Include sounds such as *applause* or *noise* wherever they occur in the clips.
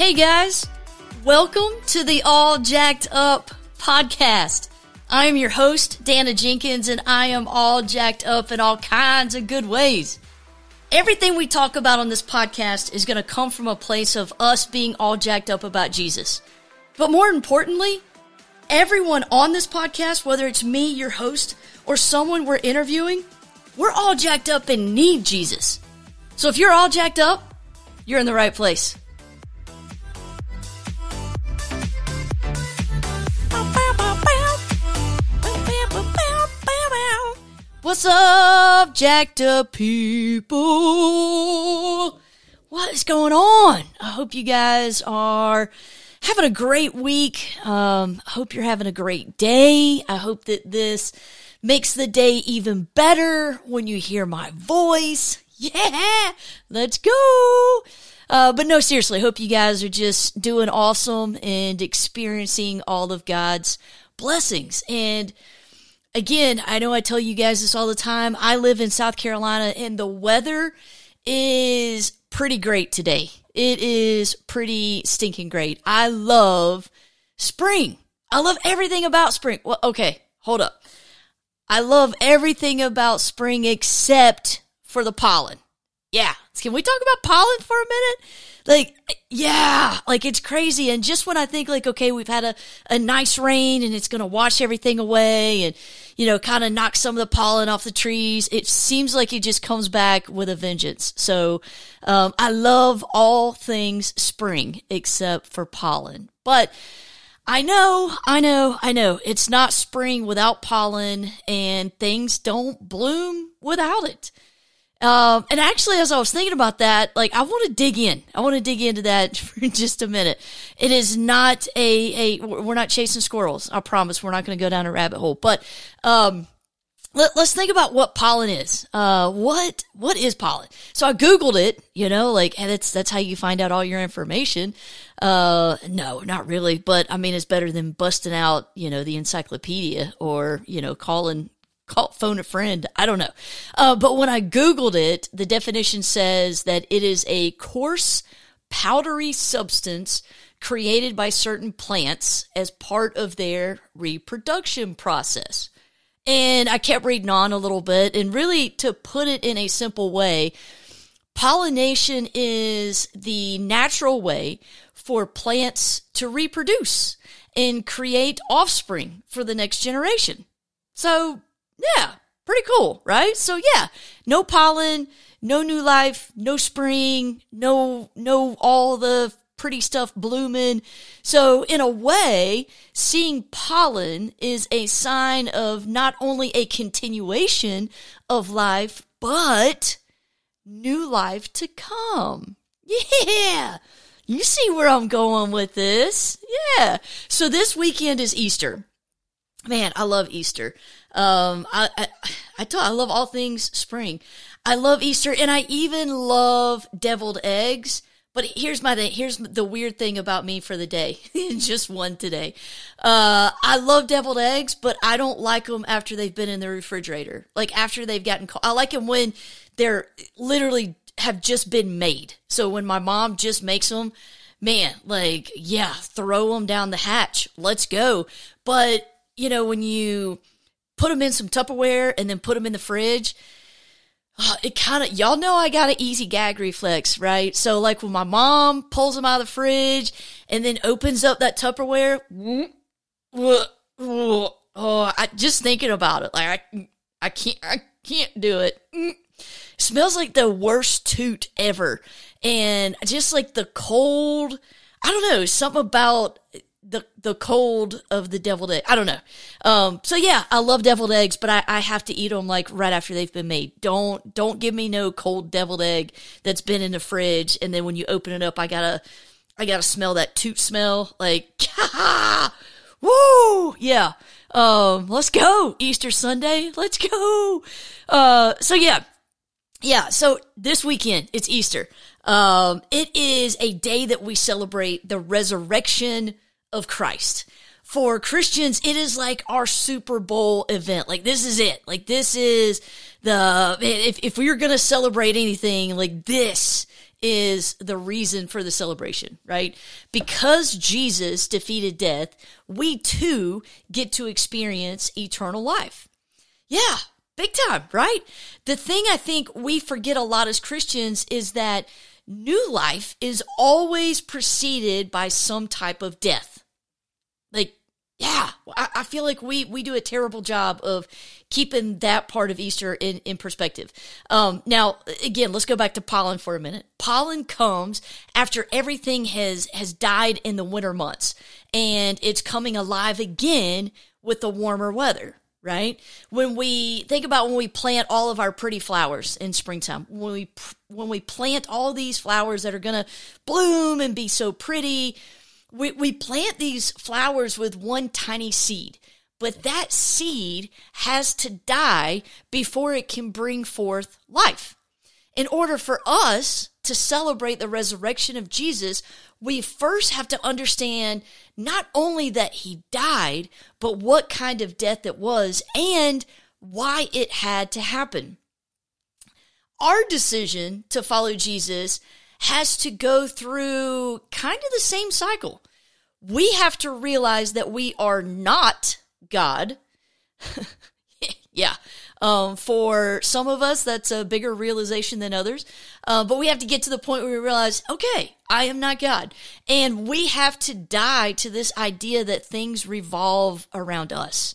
Hey guys, welcome to the All Jacked Up podcast. I am your host, Dana Jenkins, and I am all jacked up in all kinds of good ways. Everything we talk about on this podcast is going to come from a place of us being all jacked up about Jesus. But more importantly, everyone on this podcast, whether it's me, your host, or someone we're interviewing, we're all jacked up and need Jesus. So if you're all jacked up, you're in the right place. What's up, jacked up people? What is going on? I hope you guys are having a great week. Um, I hope you're having a great day. I hope that this makes the day even better when you hear my voice. *laughs* Yeah, let's go. Uh, but no, seriously, I hope you guys are just doing awesome and experiencing all of God's blessings. And again, I know I tell you guys this all the time. I live in South Carolina and the weather is pretty great today. It is pretty stinking great. I love spring. I love everything about spring. Well, okay, hold up. I love everything about spring except for the pollen. Yeah. Can we talk about pollen for a minute? Like, yeah, like it's crazy. And just when I think like, okay, we've had a, a nice rain and it's going to wash everything away and, you know, kind of knock some of the pollen off the trees, it seems like it just comes back with a vengeance. So, um, I love all things spring except for pollen. But, I know, I know, I know. It's not spring without pollen and things don't bloom without it. Um, and actually, as I was thinking about that, like I want to dig in. I want to dig into that *laughs* for just a minute. It is not a a. We're not chasing squirrels. I promise. We're not going to go down a rabbit hole. But um, let, us think about what pollen is. Uh, what what is pollen? So I googled it. You know, like that's that's how you find out all your information. Uh, no, not really. But I mean, it's better than busting out you know the encyclopedia or you know calling call phone a friend. I don't know. Uh, but when I Googled it, the definition says that it is a coarse, powdery substance created by certain plants as part of their reproduction process. And I kept reading on a little bit, and really to put it in a simple way, pollination is the natural way for plants to reproduce and create offspring for the next generation. So yeah, pretty cool, right? So yeah, no pollen, no new life, no spring, no no all the pretty stuff blooming. So in a way, seeing pollen is a sign of not only a continuation of life, but new life to come. Yeah. You see where I'm going with this. Yeah. So this weekend is Easter. Man, I love Easter. Um, I, I, I, I love all things spring. I love Easter and I even love deviled eggs. But here's my thing. Here's the weird thing about me for the day. *laughs* Just one today. Uh, I love deviled eggs, but I don't like them after they've been in the refrigerator. Like after they've gotten cold. I like them when they're literally have just been made. So when my mom just makes them, man, like, yeah, throw them down the hatch. Let's go. But, you know, when you, put them in some Tupperware, and then put them in the fridge. Uh, it kind of, y'all know I got an easy gag reflex, right? So, like when my mom pulls them out of the fridge and then opens up that Tupperware, *laughs* oh, I just thinking about it, like I, I can't, I can't do it. It smells like the worst toot ever, and just like the cold. I don't know, something about the the cold of the deviled egg. I don't know. Um, so yeah, I love deviled eggs, but I, I have to eat them like right after they've been made. Don't don't give me no cold deviled egg that's been in the fridge, and then when you open it up, I gotta I gotta smell that toot smell. Like, *laughs* woo, yeah. Um, let's go Easter Sunday. Let's go. Uh, so yeah, yeah. So this weekend it's Easter. Um, it is a day that we celebrate the resurrection of Christ. For Christians, it is like our Super Bowl event. Like this is it. Like this is the if if we are going to celebrate anything, like this is the reason for the celebration, right? Because Jesus defeated death, we too get to experience eternal life. Yeah, big time, right? The thing I think we forget a lot as Christians is that new life is always preceded by some type of death. Like, yeah, I, feel like we we do a terrible job of keeping that part of Easter in, in perspective. Um, now, again, let's go back to pollen for a minute. Pollen comes after everything has has died in the winter months, and it's coming alive again with the warmer weather right? When we think about when we plant all of our pretty flowers in springtime, when we when we plant all these flowers that are going to bloom and be so pretty, we we plant these flowers with one tiny seed. But that seed has to die before it can bring forth life. In order for us to celebrate the resurrection of Jesus, we first have to understand not only that he died, but what kind of death it was and why it had to happen. Our decision to follow Jesus has to go through kind of the same cycle. We have to realize that we are not God. *laughs* yeah, um, for some of us, that's a bigger realization than others. Uh, but we have to get to the point where we realize, okay, I am not God. And we have to die to this idea that things revolve around us.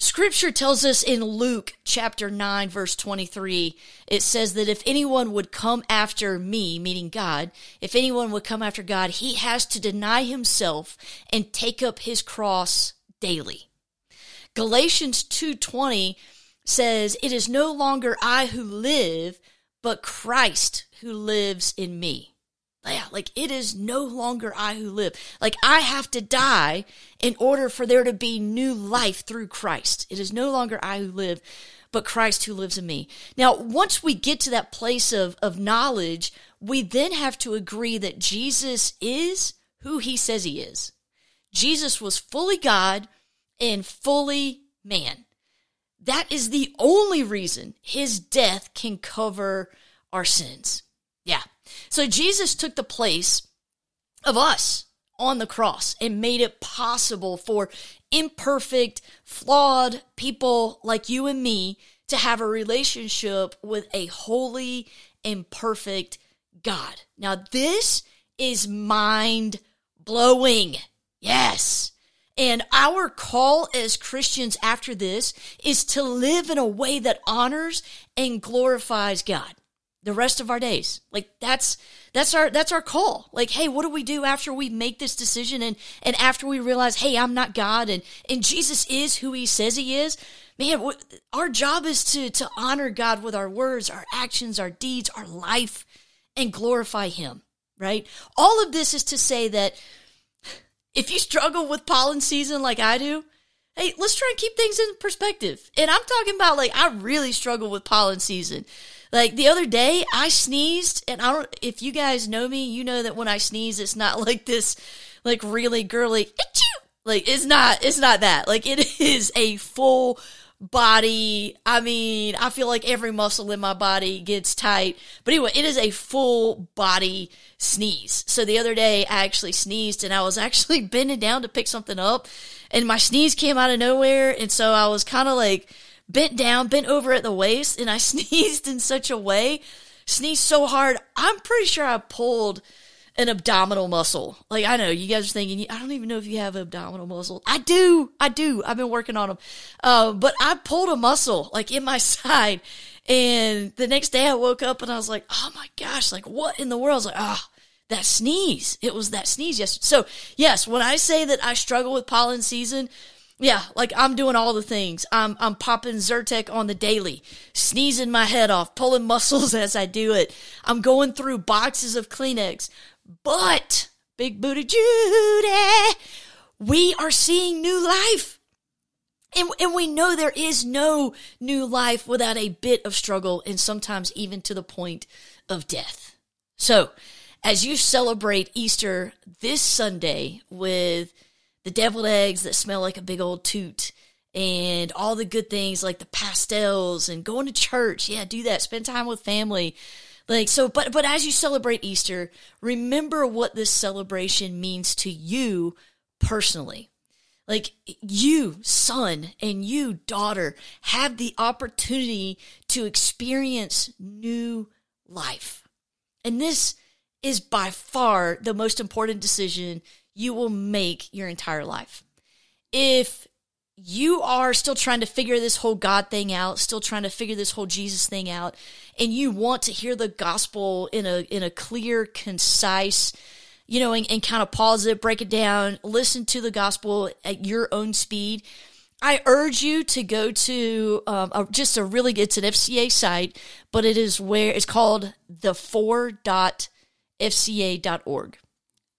Scripture tells us in Luke chapter 9, verse 23, it says that if anyone would come after me, meaning God, if anyone would come after God, he has to deny himself and take up his cross daily. Galatians 2:20 says, It is no longer I who live, but Christ who lives in me. Yeah, like it is no longer I who live. Like I have to die in order for there to be new life through Christ. It is no longer I who live, but Christ who lives in me. Now, once we get to that place of, of knowledge, we then have to agree that Jesus is who he says he is. Jesus was fully God and fully man. That is the only reason his death can cover our sins. Yeah. So Jesus took the place of us on the cross and made it possible for imperfect, flawed people like you and me to have a relationship with a holy and perfect God. Now, this is mind blowing. Yes. And our call as Christians after this is to live in a way that honors and glorifies God the rest of our days. Like that's that's our that's our call. Like, hey, what do we do after we make this decision and and after we realize, hey, I'm not God and and Jesus is who He says He is. Man, what, our job is to to honor God with our words, our actions, our deeds, our life, and glorify Him. Right. All of this is to say that if you struggle with pollen season like I do, hey, let's try and keep things in perspective. And I'm talking about like I really struggle with pollen season. Like the other day, I sneezed, and I don't. If you guys know me, you know that when I sneeze, it's not *laughs* like this, like really girly. Like it's not. It's not that. Like it *laughs* is a full body. I mean, I feel like every muscle in my body gets tight. But anyway, it is a full body sneeze. So the other day I actually sneezed and I was *laughs* actually bending down to pick something up and my sneeze came out of nowhere. And so I was kind of like bent down, bent over at the waist and I *laughs* sneezed in such a way, sneezed so hard. I'm pretty sure I pulled an abdominal muscle. Like I know you guys are thinking, I don't even know if you have abdominal muscle. I do, I do. I've been working on them, uh, but I pulled a muscle like in my *laughs* side, and the next day I woke up and I was like, oh my gosh, like what in the world? I was like, ah. Oh, that sneeze. It was that sneeze yesterday. So, yes, when I say that I struggle with pollen season, yeah, like I'm doing all the things. I'm I'm popping Zyrtec on the daily, sneezing my head off, pulling *laughs* muscles as I do it. I'm going through boxes of Kleenex, but, Big Booty Judy, we are seeing new life. And, and we know there is no new life without a bit of struggle and sometimes even to the point of death. So, as you celebrate Easter this Sunday with the deviled eggs that smell like a big old toot and all the good things like the pastels and going to church, yeah, do that. Spend time with family Like so, but but as you celebrate Easter, remember what this celebration means to you personally. Like you, son, and you, daughter, have the opportunity to experience new life. And this is by far the most important decision you will make your entire life. If you are still trying to figure this whole God thing out, still trying to figure this whole Jesus thing out, and you want to hear the gospel in a in a clear, concise, you know, and, and kind of pause it, break it down, listen to the gospel at your own speed. I urge you to go to um, a, just a really it's an FCA site, but it is where it's called the four dot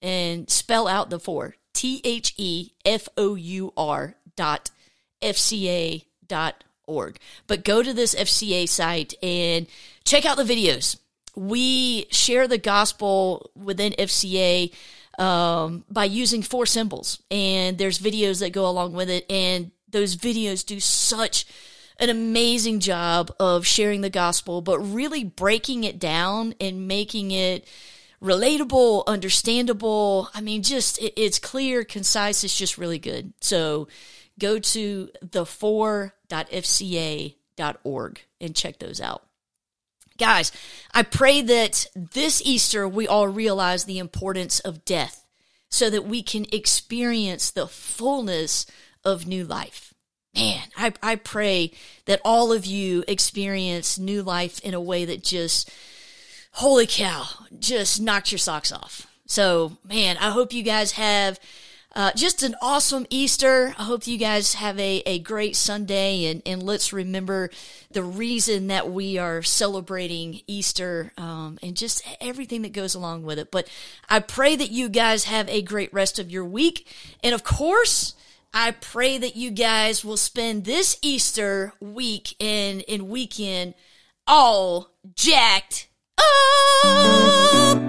and spell out the four T H E F O U R dot FCA dot org. But go to this FCA site and check out the videos we share the gospel within FCA um, by using four symbols, and there's videos that go along with it, and those videos do such an amazing job of sharing the gospel, but really breaking it down and making it relatable, understandable. I mean, just it, it's clear, concise. It's just really good. So go to the4.fca.org and check those out. Guys, I pray that this Easter we all realize the importance of death so that we can experience the fullness of new life. Man, I, I pray that all of you experience new life in a way that just, holy cow, just knocks your socks off. So, man, I hope you guys have uh, just an awesome Easter. I hope you guys have a, a great Sunday and, and let's remember the reason that we are celebrating Easter um, and just everything that goes along with it. But I pray that you guys have a great rest of your week. And of course, I pray that you guys will spend this Easter week and, and weekend all jacked up.